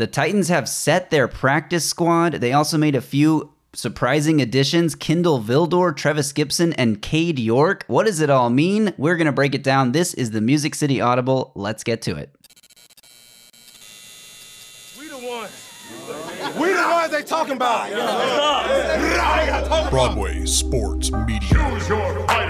The Titans have set their practice squad. They also made a few surprising additions Kindle Vildor, Trevis Gipson, and Cade York. What does it all mean? We're going to break it down. This is the Music City Audible. Let's get to it. We the ones. We the ones they talking about. Broadway Sports Media.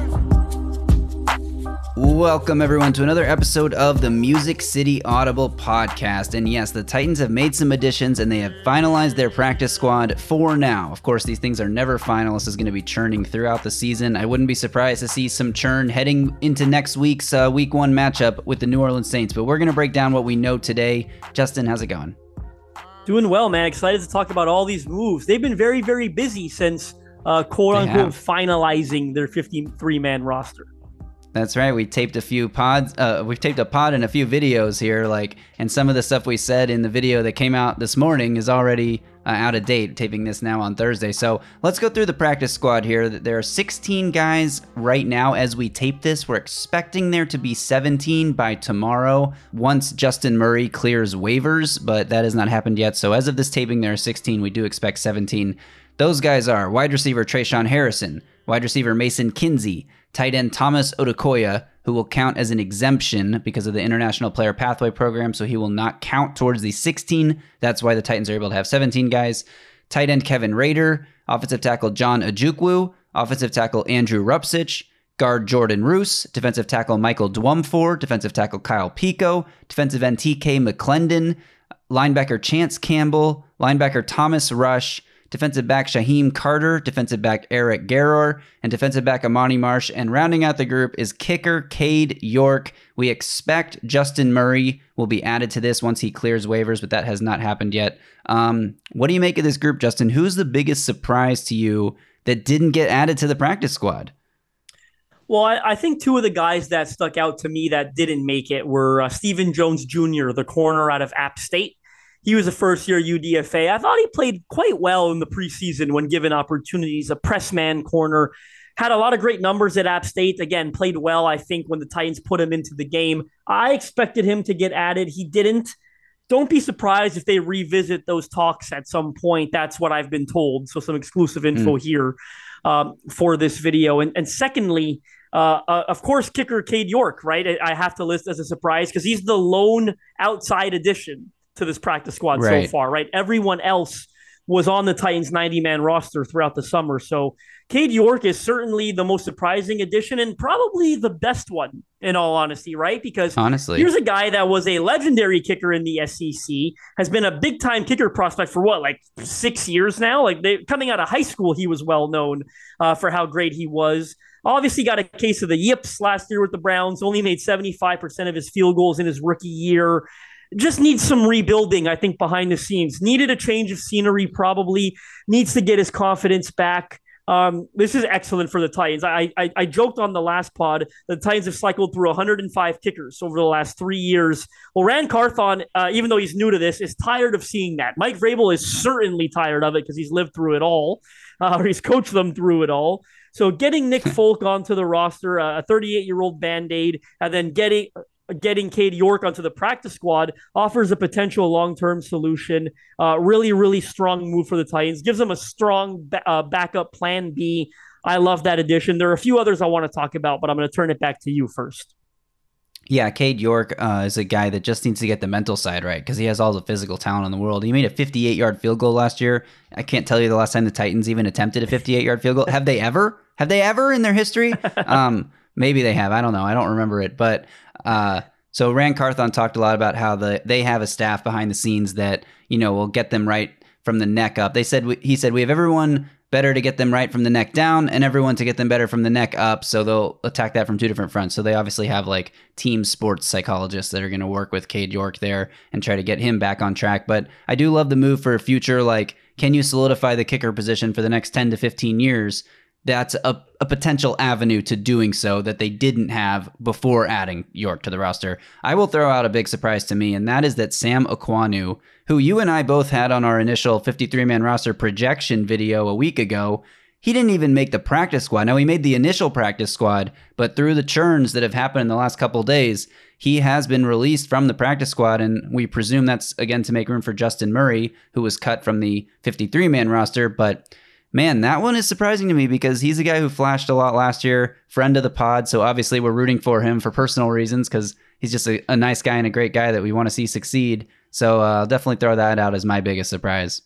Welcome, everyone, to another episode of the Music City Audible podcast. And yes, the Titans have made some additions and they have finalized their practice squad for now. Of course, these things are never final. This is going to be churning throughout the season. I wouldn't be surprised to see some churn heading into next week's uh, week one matchup with the New Orleans Saints. But we're going to break down what we know today. Justin, how's it going? Doing well, man. Excited to talk about all these moves. They've been very, very busy since uh, quote unquote finalizing their 53 man roster. That's right. We taped a few pods. Uh, we've taped a pod and a few videos here. Like, and some of the stuff we said in the video that came out this morning is already uh, out of date. Taping this now on Thursday. So let's go through the practice squad here. There are 16 guys right now as we tape this. We're expecting there to be 17 by tomorrow once Justin Murray clears waivers, but that has not happened yet. So as of this taping, there are 16. We do expect 17. Those guys are wide receiver Tre'Shaun Harrison, wide receiver Mason Kinsey, tight end Thomas Odukoya, who will count as an exemption because of the International Player Pathway Program, so he will not count towards the 16. That's why the Titans are able to have 17 guys. Tight end Kevin Rader, offensive tackle John Ojukwu, offensive tackle Andrew Rupcich, guard Jordan Roos, defensive tackle Michael Dwumfour, defensive tackle Kyle Pico, defensive end TK McLendon, linebacker Chance Campbell, linebacker Thomas Rush, defensive back Shyheim Carter, defensive back Eric Garror, and defensive back Amani Marsh. And rounding out the group is kicker Cade York. We expect Justin Murray will be added to this once he clears waivers, but that has not happened yet. Um, what do you make of this group, Justin? Who's the biggest surprise to you that didn't get added to the practice squad? Well, I, I think two of the guys that stuck out to me that didn't make it were uh, Stephen Jones Jr., the corner out of App State. He was a first year UDFA. I thought he played quite well in the preseason when given opportunities. A press man corner. Had a lot of great numbers at App State. Again, played well, I think, when the Titans put him into the game. I expected him to get added. He didn't. Don't be surprised if they revisit those talks at some point. That's what I've been told. So, some exclusive info here um, for this video. And, and secondly, uh, uh, of course, kicker Cade York, right? I, I have to list as a surprise because he's the lone outside addition to this practice squad Right. so far, right? Everyone else was on the Titans 90 man roster throughout the summer. So Cade York is certainly the most surprising addition and probably the best one, in all honesty, right? Because Honestly. here's a guy that was a legendary kicker in the SEC, has been a big time kicker prospect for what, like six years now? Like they coming out of high school, he was well known uh, for how great he was. Obviously, got a case of the yips last year with the Browns. Only made 75% of his field goals in his rookie year. Just needs some rebuilding, I think, behind the scenes. Needed a change of scenery, probably. Needs to get his confidence back. Um, this is excellent for the Titans. I, I I joked on the last pod the Titans have cycled through 105 kickers over the last three years. Well, Ran Carthon, uh, even though he's new to this, is tired of seeing that. Mike Vrabel is certainly tired of it because he's lived through it all, uh, or he's coached them through it all. So getting Nick Folk onto the roster, uh, a 38 year old band aid, and then getting getting Cade York onto the practice squad offers a potential long term solution. Uh, really, really strong move for the Titans. Gives them a strong ba- uh, backup plan B. I love that addition. There are a few others I want to talk about, but I'm going to turn it back to you first. Yeah, Cade York uh, is a guy that just needs to get the mental side right because he has all the physical talent in the world. He made a 58 yard field goal last year. I can't tell you the last time the Titans even attempted a 58 yard field goal. Have they ever? Have they ever in their history? Um, maybe they have. I don't know. I don't remember it. But uh, so Ran Carthon talked a lot about how the they have a staff behind the scenes that you know will get them right from the neck up. They said he said we have everyone better to get them right from the neck down and everyone to get them better from the neck up. So they'll attack that from two different fronts. So they obviously have like team sports psychologists that are going to work with Cade York there and try to get him back on track. But I do love the move for a future. Like, can you solidify the kicker position for the next 10 to 15 years? That's a, a potential avenue to doing so that they didn't have before adding York to the roster. I will throw out a big surprise to me, and that is that Sam Aquanu, who you and I both had on our initial 53 man roster projection video a week ago, he didn't even make the practice squad. Now, he made the initial practice squad, but through the churns that have happened in the last couple days, he has been released from the practice squad, and we presume that's again to make room for Justin Murray, who was cut from the 53 man roster. But man, that one is surprising to me because he's a guy who flashed a lot last year, friend of the pod. So obviously, we're rooting for him for personal reasons because he's just a, a, nice guy and a great guy that we want to see succeed. So uh, I'll definitely throw that out as my biggest surprise.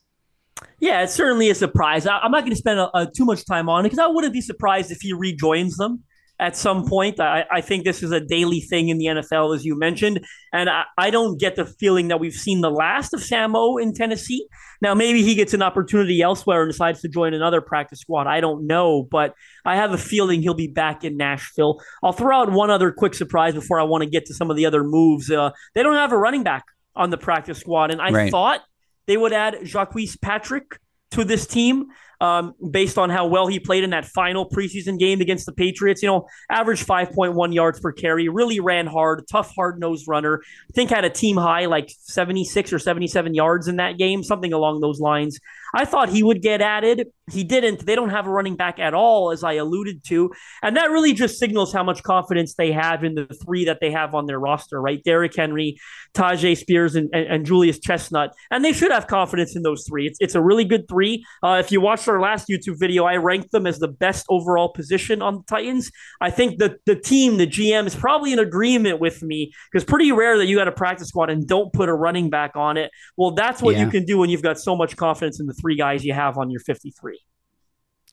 Yeah, it's certainly a surprise. I, am not going to spend a, a, too much time on it because I wouldn't be surprised if he rejoins them at some point. I, I, think this is a daily thing in the NFL, as you mentioned. And I, I, don't get the feeling that we've seen the last of Samo in Tennessee. Now, maybe he gets an opportunity elsewhere and decides to join another practice squad. I don't know, but I have a feeling he'll be back in Nashville. I'll throw out one other quick surprise before I want to get to some of the other moves. Uh, they don't have a running back on the practice squad. And I right. thought they would add Jacques Patrick to this team um, based on how well he played in that final preseason game against the Patriots. You know, averaged 5.1 yards per carry, really ran hard, tough, hard nosed runner. I think had a team high like 76 or 77 yards in that game, something along those lines. I thought he would get added. He didn't. They don't have a running back at all, as I alluded to. And that really just signals how much confidence they have in the three that they have on their roster, right? Derrick Henry, Tyjae Spears, and, and, and Julius Chestnut. And they should have confidence in those three. It's, it's a really good three. Uh, if you watched our last YouTube video, I ranked them as the best overall position on the Titans. I think the, the team, the GM, is probably in agreement with me because pretty rare that you got a practice squad and don't put a running back on it. Well, that's what yeah. you can do when you've got so much confidence in the three guys you have on your 53.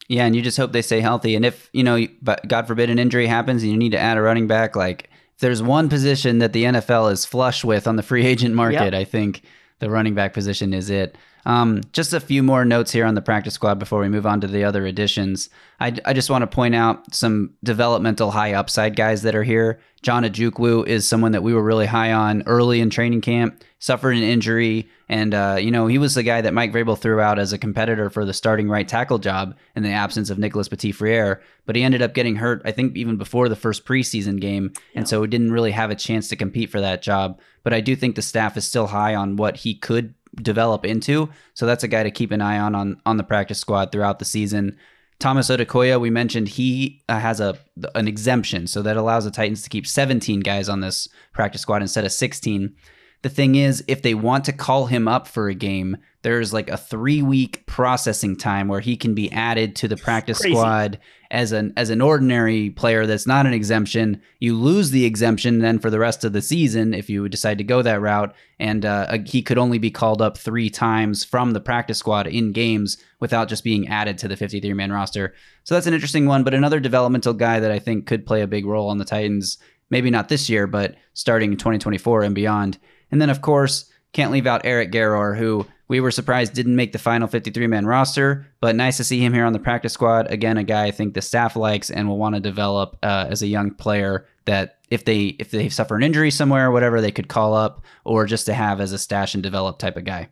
Yeah, and you just hope they stay healthy. And if, you know, but God forbid an injury happens and you need to add a running back, like if there's one position that the NFL is flush with on the free agent market, yep. I think the running back position is it. Um, just a few more notes here on the practice squad before we move on to the other additions. I, I just want to point out some developmental high upside guys that are here. John Ojukwu is someone that we were really high on early in training camp, suffered an injury, and uh, you know he was the guy that Mike Vrabel threw out as a competitor for the starting right tackle job in the absence of Nicholas Petit-Frere. But he ended up getting hurt, I think, even before the first preseason game, and so he didn't really have a chance to compete for that job. But I do think the staff is still high on what he could develop into. So that's a guy to keep an eye on on, on the practice squad throughout the season. Thomas Odukoya, we mentioned he uh, has a an exemption, so that allows the Titans to keep 17 guys on this practice squad instead of 16. The thing is, if they want to call him up for a game, there's like a three week processing time where he can be added to the practice Crazy. squad as an as an ordinary player that's not an exemption. You lose the exemption then for the rest of the season if you decide to go that route, and uh, he could only be called up three times from the practice squad in games without just being added to the 53 man roster. So that's an interesting one, but another developmental guy that I think could play a big role on the Titans. Maybe not this year, but starting in 2024 and beyond. And then, of course, can't leave out Eric Garror, who we were surprised didn't make the final 53 man roster, but nice to see him here on the practice squad. Again, a guy I think the staff likes and will want to develop uh, as a young player that if they if they suffer an injury somewhere or whatever, they could call up or just to have as a stash and develop type of guy.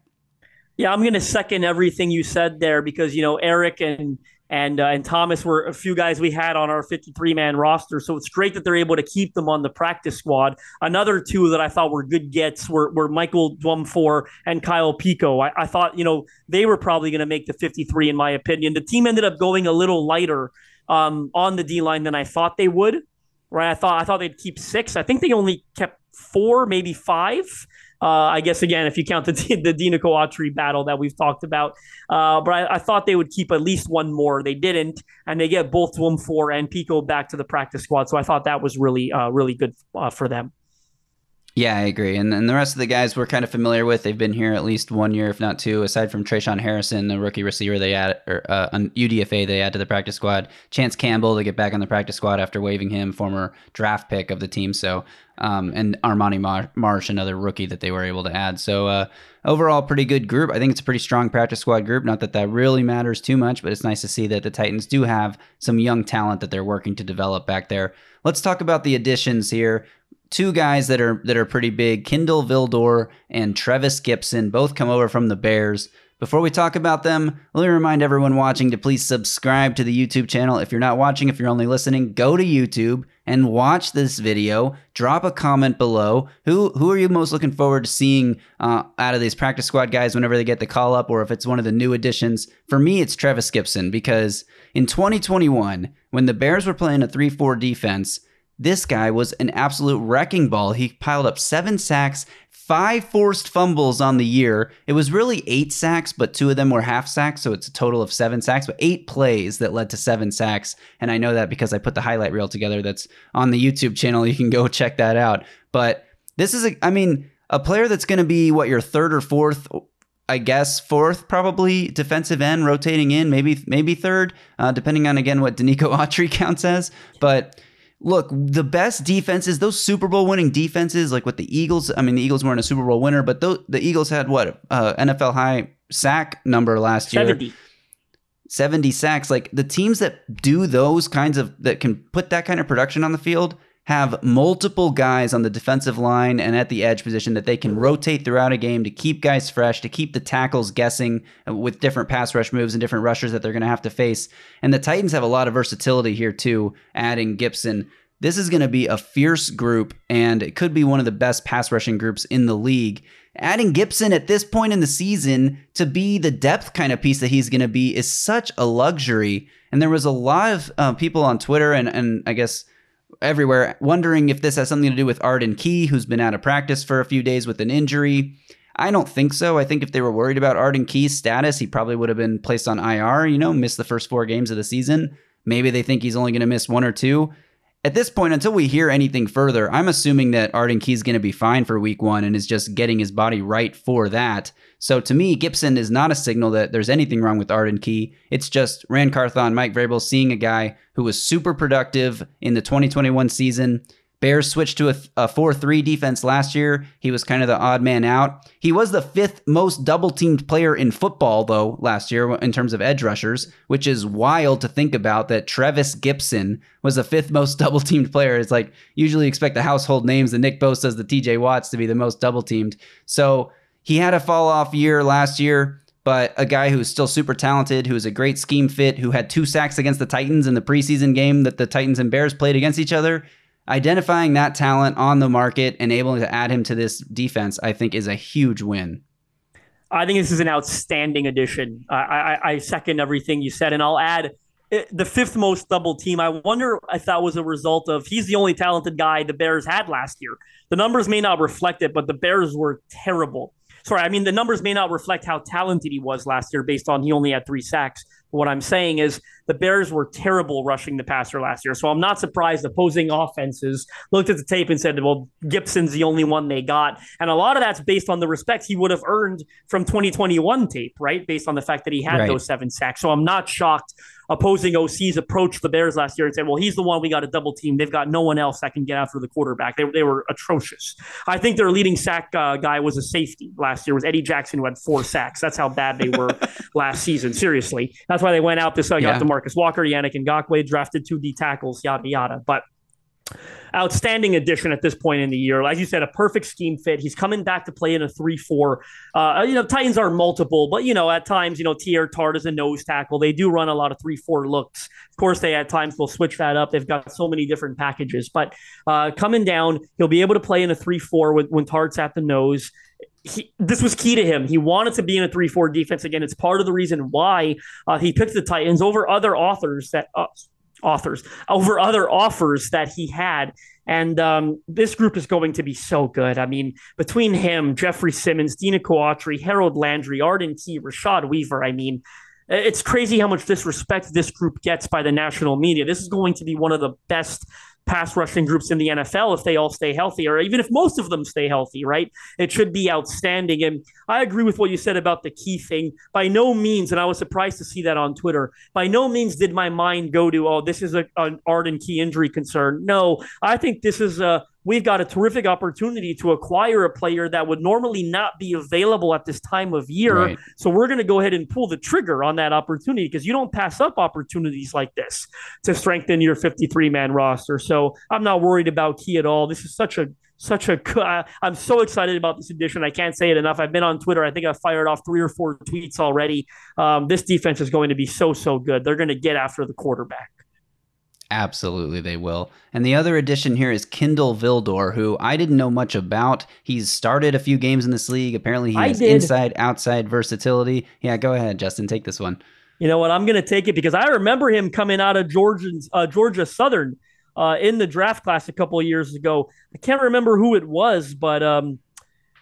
Yeah, I'm going to second everything you said there because you know Eric and and uh, and Thomas were a few guys we had on our 53 man roster. So it's great that they're able to keep them on the practice squad. Another two that I thought were good gets were, were Michael Dwumfour and Kyle Pico. I, I thought you know they were probably going to make the 53 in my opinion. The team ended up going a little lighter um, on the D line than I thought they would. Right, I thought I thought they'd keep six. I think they only kept four, maybe five. Uh, I guess again, if you count the the Denico Autry battle that we've talked about, uh, but I, I, thought they would keep at least one more. They didn't, and they get both Dwumfour and Pico back to the practice squad. So I thought that was really uh, really good uh, for them. Yeah, I agree. And then the rest of the guys we're kind of familiar with. They've been here at least one year, if not two, aside from Tre'Shaun Harrison, the rookie receiver they add, or uh, UDFA they add to the practice squad. Chance Campbell to get back on the practice squad after waiving him, former draft pick of the team. So, um, and Armani Mar- Marsh, another rookie that they were able to add. So, uh, overall, pretty good group. I think it's a pretty strong practice squad group. Not that that really matters too much, but it's nice to see that the Titans do have some young talent that they're working to develop back there. Let's talk about the additions here two guys that are that are pretty big, Kindle Vildor and Trevis Gipson both come over from the Bears. Before we talk about them, let me remind everyone watching to please subscribe to the YouTube channel. If you're not watching, if you're only listening, go to YouTube and watch this video. Drop a comment below. Who who are you most looking forward to seeing uh, out of these practice squad guys whenever they get the call up, or if it's one of the new additions? For me, it's Trevis Gipson because in 2021, when the Bears were playing a 3-4 defense, this guy was an absolute wrecking ball. He piled up seven sacks, five forced fumbles on the year. It was really eight sacks, but two of them were half sacks, so it's a total of seven sacks, but eight plays that led to seven sacks. And I know that because I put the highlight reel together that's on the YouTube channel. You can go check that out. But this is, a, I mean, a player that's going to be what your third or fourth. I guess fourth, probably defensive end, rotating in, maybe maybe third, uh, depending on again what Denico Autry counts as. But look, the best defenses, those Super Bowl winning defenses, like with the Eagles, I mean, the Eagles weren't a Super Bowl winner, but those, the Eagles had what, uh, NFL high sack number last year? 70. 70 sacks. Like the teams that do those kinds of, that can put that kind of production on the field have multiple guys on the defensive line and at the edge position that they can rotate throughout a game to keep guys fresh, to keep the tackles guessing with different pass rush moves and different rushers that they're going to have to face. And the Titans have a lot of versatility here too, adding Gipson. This is going to be a fierce group, and it could be one of the best pass rushing groups in the league. Adding Gipson at this point in the season to be the depth kind of piece that he's going to be is such a luxury. And there was a lot of uh, people on Twitter and, and I guess everywhere wondering if this has something to do with Arden Key, who's been out of practice for a few days with an injury. I don't think so. I think if they were worried about Arden Key's status, he probably would have been placed on IR, you know, missed the first four games of the season. Maybe they think he's only going to miss one or two at this point, until we hear anything further, I'm assuming that Arden Key's going to be fine for week one and is just getting his body right for that. So to me, Gipson is not a signal that there's anything wrong with Arden Key. It's just Ran Carthon, Mike Vrabel seeing a guy who was super productive in the 2021 season, Bears switched to a, 4 3 defense last year. He was kind of the odd man out. He was the fifth most double teamed player in football, though, last year in terms of edge rushers, which is wild to think about that Trevis Gipson was the fifth most double teamed player. It's like usually expect the household names, the Nick Bosa's, the TJ Watts to be the most double teamed. So he had a fall off year last year but a guy who's still super talented, who is a great scheme fit, who had two sacks against the Titans in the preseason game that the Titans and Bears played against each other, identifying that talent on the market and able to add him to this defense, I think, is a huge win. I think this is an outstanding addition. I, I, I second everything you said, and I'll add eh, the fifth most double team. I wonder if that was a result of he's the only talented guy the Bears had last year. The numbers may not reflect it, but the Bears were terrible. Sorry, I mean the numbers may not reflect how talented he was last year based on he only had three sacks. What I'm saying is the Bears were terrible rushing the passer last year. So I'm not surprised opposing offenses looked at the tape and said, well, Gipson's the only one they got. And a lot of that's based on the respect he would have earned from 2021 tape, right? Based on the fact that he had right. those seven sacks. So I'm not shocked opposing OCs approached the Bears last year and said, well, he's the one we got a double team. They've got no one else that can get after the quarterback. They, they were atrocious. I think their leading sack uh, guy was a safety last year, was Eddie Jackson, who had four sacks. That's how bad they were last season. Seriously. That's why they went out this uh, got yeah. Demarcus Walker, Yannick Ngakoue, drafted two D tackles, yada, yada. But outstanding addition at this point in the year. As you said, a perfect scheme fit. He's coming back to play in a 3 4. Uh, you know, Titans are multiple, but, you know, at times, you know, Teair Tart is a nose tackle. They do run a lot of 3 4 looks. Of course, they at times will switch that up. They've got so many different packages. But uh, coming down, he'll be able to play in a 3 4 when, when Tart's at the nose. He, this was key to him. He wanted to be in a 3 4 defense again. It's part of the reason why uh, he picked the Titans over other authors that, uh, authors over other offers that he had. And um, this group is going to be so good. I mean, between him, Jeffery Simmons, Dina Autry, Harold Landry, Arden Key, Rashad Weaver, I mean, it's crazy how much disrespect this group gets by the national media. This is going to be one of the best pass rushing groups in the NFL if they all stay healthy, or even if most of them stay healthy, right? It should be outstanding. And I agree with what you said about the key thing. By no means, and I was surprised to see that on Twitter, by no means did my mind go to, oh, this is a, an Arden Key injury concern. No, I think this is a we've got a terrific opportunity to acquire a player that would normally not be available at this time of year. Right. So we're going to go ahead and pull the trigger on that opportunity because you don't pass up opportunities like this to strengthen your 53 man roster. So I'm not worried about Key at all. This is such a such a. Uh, I'm so excited about this edition. I can't say it enough. I've been on Twitter. I think I've fired off three or four tweets already. Um, this defense is going to be so so good. They're going to get after the quarterback. Absolutely, they will. And the other addition here is Kindle Vildor, who I didn't know much about. He's started a few games in this league. Apparently, he I has did. inside outside versatility. Yeah, go ahead, Justin. Take this one. You know what? I'm going to take it because I remember him coming out of Georgia's uh, Georgia Southern uh, in the draft class a couple of years ago. I can't remember who it was, but um,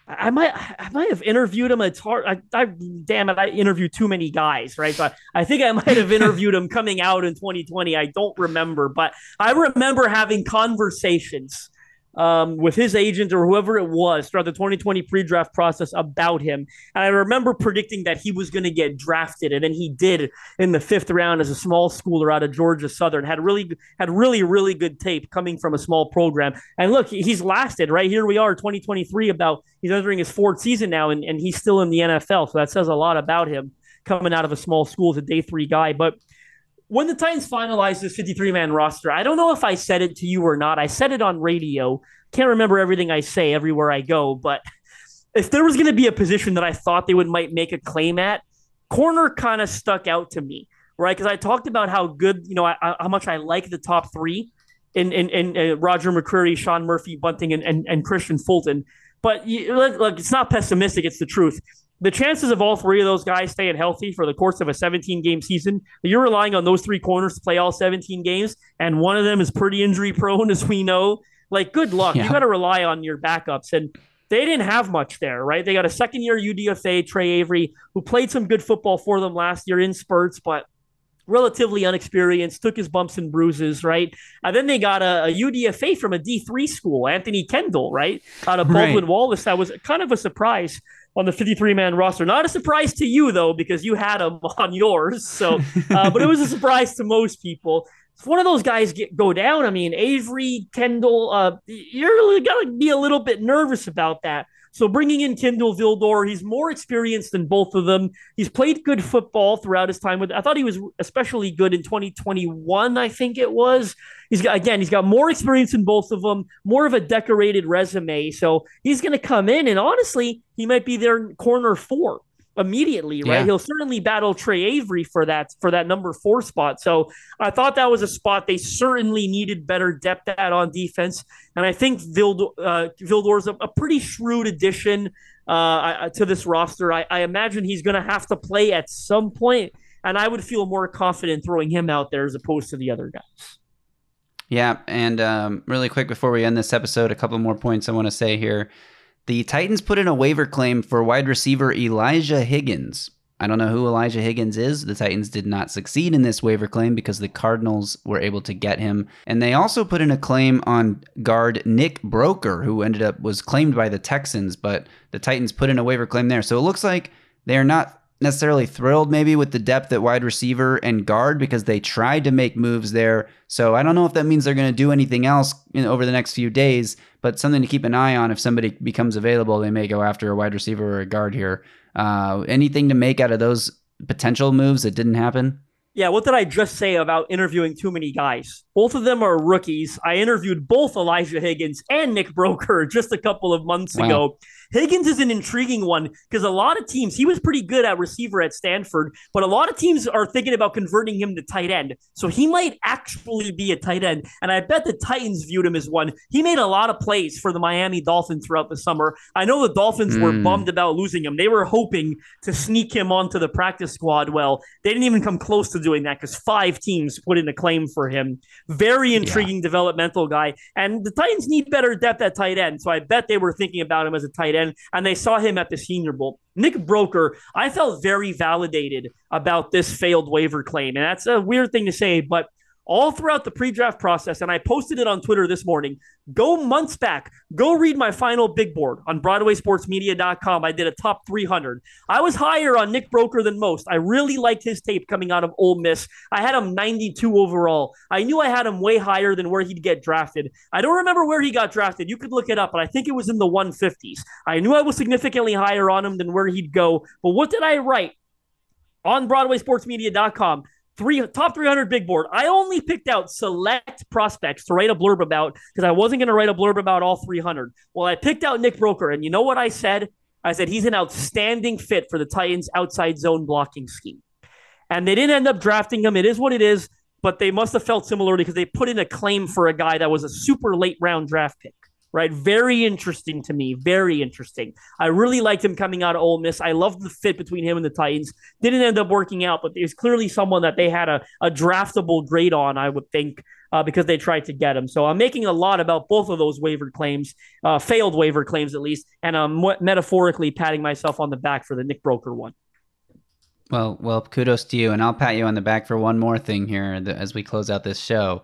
I might I might have interviewed him. It's hard. I, I damn it, I interviewed too many guys, right? So I, I think I might have interviewed him coming out in 2020. I don't remember, but I remember having conversations um, with his agent or whoever it was throughout the 2020 pre-draft process about him. And I remember predicting that he was going to get drafted, and then he did in the fifth round as a small schooler out of Georgia Southern. Had really had really really good tape coming from a small program. And look, he's lasted right here. We are 2023. About he's entering his fourth season now, and, and he's still in the NFL. So that says a lot about him coming out of a small school as a day three guy. But when the Titans finalized this 53 man roster, I don't know if I said it to you or not. I said it on radio. Can't remember everything I say everywhere I go, but if there was going to be a position that I thought they would might make a claim at, corner kind of stuck out to me, right? Because I talked about how good, you know, I, I, how much I like the top three in in, in uh, Roger McCreary, Sean Murphy, Bunting, and and, and Kristian Fulton. But you, look, look, it's not pessimistic; it's the truth the chances of all three of those guys staying healthy for the course of a 17 game season, you're relying on those three corners to play all 17 games, and one of them is pretty injury prone, as we know. Like, good luck. Yeah. You got to rely on your backups. And they didn't have much there, right? They got a second year UDFA, Tre Avery, who played some good football for them last year in spurts, but relatively unexperienced, took his bumps and bruises, right? And then they got a, a UDFA from a D3 school, Anthony Kendall, right? Out of Baldwin Right. Wallace. That was kind of a surprise on the 53 man roster. Not a surprise to you, though, because you had him on yours. So, uh, but it was a surprise to most people. If one of those guys get go down, I mean, Avery, Kendall, uh, you're going to be a little bit nervous about that. So bringing in Kindle Vildor, he's more experienced than both of them. He's played good football throughout his time with. I thought he was especially good in 2021. I think it was. He's got again. He's got more experience than both of them. More of a decorated resume. So he's going to come in, and honestly, he might be their corner four immediately. Right? Yeah. He'll certainly battle Tre Avery for that for that number four spot. So I thought that was a spot they certainly needed better depth at on defense. And I think Vild, uh, Vildor's a, a pretty shrewd addition uh, to this roster. I, I imagine he's going to have to play at some point, and I would feel more confident throwing him out there as opposed to the other guys. Yeah, and um, really quick before we end this episode, a couple more points I want to say here. The Titans put in a waiver claim for wide receiver Elijah Higgins. I don't know who Elijah Higgins is. The Titans did not succeed in this waiver claim because the Cardinals were able to get him. And they also put in a claim on guard Nick Broeker, who ended up was claimed by the Texans, but the Titans put in a waiver claim there. So it looks like they're not necessarily thrilled maybe with the depth at wide receiver and guard because they tried to make moves there. So I don't know if that means they're going to do anything else in, over the next few days, but something to keep an eye on. If somebody becomes available, they may go after a wide receiver or a guard here. Uh, anything to make out of those potential moves that didn't happen? Yeah, what did I just say about interviewing too many guys? Both of them are rookies. I interviewed both Elijah Higgins and Nick Broeker just a couple of months Wow. ago. Higgins is an intriguing one because a lot of teams, he was pretty good at receiver at Stanford, but a lot of teams are thinking about converting him to tight end. So he might actually be a tight end. And I bet the Titans viewed him as one. He made a lot of plays for the Miami Dolphins throughout the summer. I know the Dolphins were Mm. bummed about losing him. They were hoping to sneak him onto the practice squad. Well, they didn't even come close to doing that because five teams put in a claim for him. Very intriguing developmental guy. And the Titans need better depth at tight end. So I bet they were thinking about him as a tight end and they saw him at the Senior Bowl. Nick Broker, I felt very validated about this failed waiver claim. And that's a weird thing to say, but all throughout the pre-draft process, and I posted it on Twitter this morning. Go months back. Go read my final big board on BroadwaySportsMedia.com. I did a top 300. I was higher on Nick Broeker than most. I really liked his tape coming out of Ole Miss. I had him 92 overall. I knew I had him way higher than where he'd get drafted. I don't remember where he got drafted. You could look it up, but I think it was in the 150s. I knew I was significantly higher on him than where he'd go. But what did I write on BroadwaySportsMedia.com? Three top 300 big board. I only picked out select prospects to write a blurb about because I wasn't going to write a blurb about all 300. Well, I picked out Nick Broeker, and you know what I said? I said he's an outstanding fit for the Titans' outside zone blocking scheme. And they didn't end up drafting him. It is what it is, but they must have felt similarly because they put in a claim for a guy that was a super late round draft pick right? Very interesting to me. Very interesting. I really liked him coming out of Ole Miss. I loved the fit between him and the Titans. Didn't end up working out, but there's clearly someone that they had a, a draftable grade on, I would think, uh, because they tried to get him. So I'm making a lot about both of those waiver claims, uh, failed waiver claims at least, and I'm metaphorically patting myself on the back for the Nick Broeker one. Well, well, kudos to you, and I'll pat you on the back for one more thing here as we close out this show.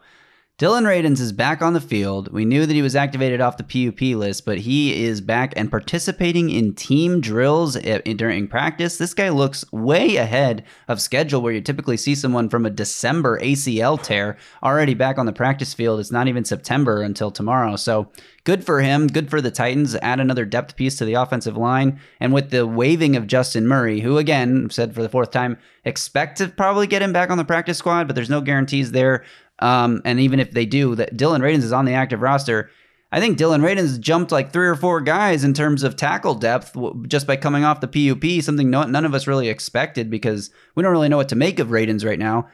Dillon Radunz is back on the field. We knew that he was activated off the PUP list, but he is back and participating in team drills during practice. This guy looks way ahead of schedule where you typically see someone from a December ACL tear already back on the practice field. It's not even September until tomorrow. So good for him. Good for the Titans. Add another depth piece to the offensive line. And with the waving of Justin Murray, who again, said for the fourth time, expect to probably get him back on the practice squad, but there's no guarantees there. Um, and even if they do, that Dillon Radunz is on the active roster. I think Dillon Radunz jumped like three or four guys in terms of tackle depth just by coming off the PUP, something no, none of us really expected because we don't really know what to make of Radunz right now.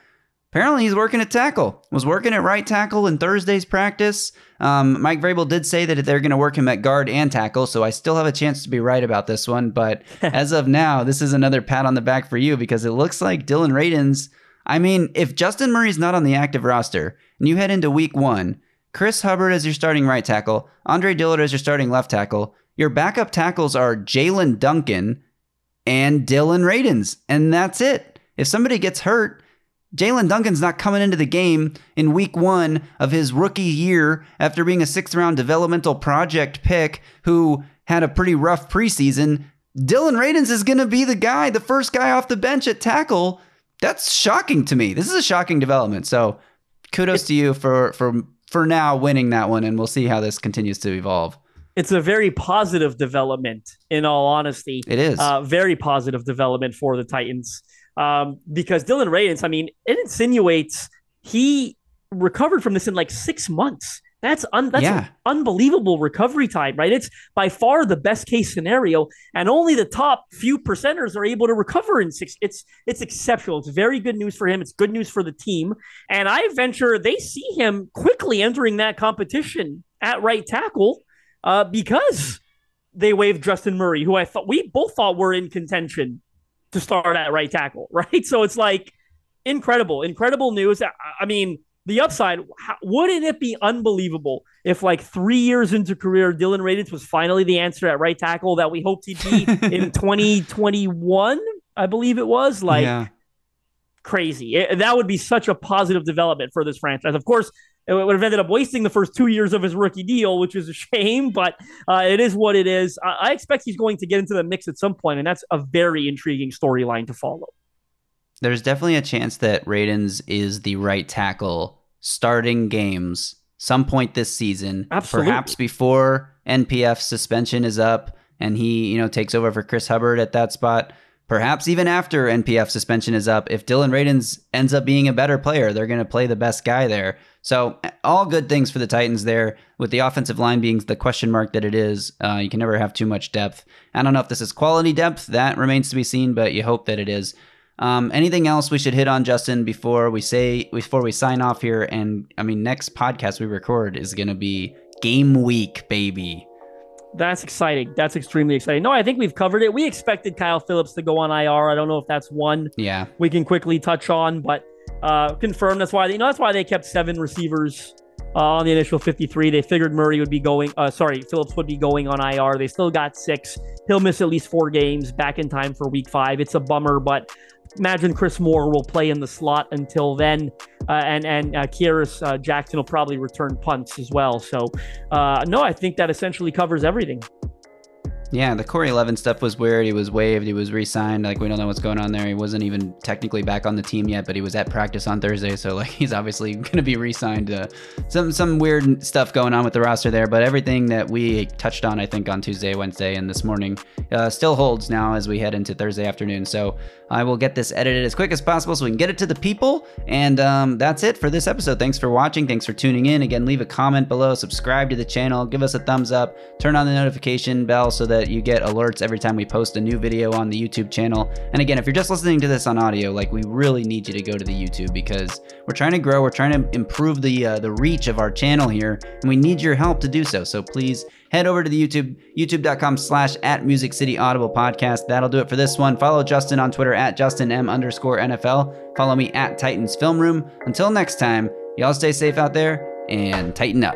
Apparently, he's working at tackle. Was working at right tackle in Thursday's practice. Um, Mike Vrabel did say that they're going to work him at guard and tackle, so I still have a chance to be right about this one. But as of now, this is another pat on the back for you because it looks like Dillon Radunz – I mean, if Justin Murray's not on the active roster and you head into week one, Chris Hubbard as your starting right tackle, Andre Dillard as your starting left tackle, your backup tackles are Jaelyn Duncan and Dillon Radunz, and that's it. If somebody gets hurt, Jaelyn Duncan's not coming into the game in week one of his rookie year after being a sixth round developmental project pick who had a pretty rough preseason. Dillon Radunz is going to be the guy, the first guy off the bench at tackle that's shocking to me. This is a shocking development. So kudos to you for for for now winning that one, and we'll see how this continues to evolve. It's a very positive development, in all honesty. It is uh, very positive development for the Titans um, because Dillon Radunz. I mean, it insinuates he recovered from this in like six months. That's un- that's yeah. unbelievable recovery time, right? It's by far the best case scenario, and only the top few percenters are able to recover in six. It's it's exceptional. It's very good news for him. It's good news for the team, and I venture they see him quickly entering that competition at right tackle uh, because they waived Justin Murray, who I thought we both thought were in contention to start at right tackle, right? So it's like incredible, incredible news. I, I mean the upside, how, wouldn't it be unbelievable if, like, three years into career, Dillon Radunz was finally the answer at right tackle that we hoped he'd be in 2021? I believe it was. Like, yeah. crazy. It, that would be such a positive development for this franchise. Of course, it would have ended up wasting the first two years of his rookie deal, which is a shame, but uh, it is what it is. I, I expect he's going to get into the mix at some point, and that's a very intriguing storyline to follow there's definitely a chance that Radunz is the right tackle starting games some point this season. Absolutely. Perhaps before NPF suspension is up and he, you know, takes over for Chris Hubbard at that spot. Perhaps even after NPF suspension is up, if Dillon Radunz ends up being a better player, they're going to play the best guy there. So all good things for the Titans there. With the offensive line being the question mark that it is, uh, you can never have too much depth. I don't know if this is quality depth. That remains to be seen, but you hope that it is. Um, anything else we should hit on, Justin, before we say before we sign off here? And I mean, next podcast we record is going to be game week, baby. That's exciting. That's extremely exciting. No, I think we've covered it. We expected Kyle Phillips to go on IR. I don't know if that's one. Yeah, we can quickly touch on, but uh, confirm that's why they, you know that's why they kept seven receivers uh, on the initial 53. They figured Murray would be going. Uh, sorry, Phillips would be going on IR. They still got six. He'll miss at least four games back in time for Week Five. It's a bummer, but imagine Chris Moore will play in the slot until then, uh, and and uh, Kearis uh, Jackson will probably return punts as well. So, uh, no, I think that essentially covers everything. Yeah, the Corey Levin stuff was weird. He was waived. He was re-signed. Like we don't know what's going on there. He wasn't even technically back on the team yet, but he was at practice on Thursday, so like he's obviously going to be re-signed. Uh, some some weird stuff going on with the roster there, but everything that we touched on, I think, on Tuesday, Wednesday, and this morning, uh, still holds now as we head into Thursday afternoon. So I will get this edited as quick as possible so we can get it to the people. And um, that's it for this episode. Thanks for watching. Thanks for tuning in. Again, leave a comment below, subscribe to the channel, give us a thumbs up, turn on the notification bell so that you get alerts every time we post a new video on the YouTube channel. And again, if you're just listening to this on audio, like we really need you to go to the YouTube because we're trying to grow, we're trying to improve the uh, the reach of our channel here, and we need your help to do so. So please head over to the YouTube, youtube.com slash at Music City Audible Podcast. That'll do it for this one. Follow Justin on Twitter at Justin M underscore NFL. Follow me at Titans Film Room. Until next time, y'all stay safe out there and tighten up.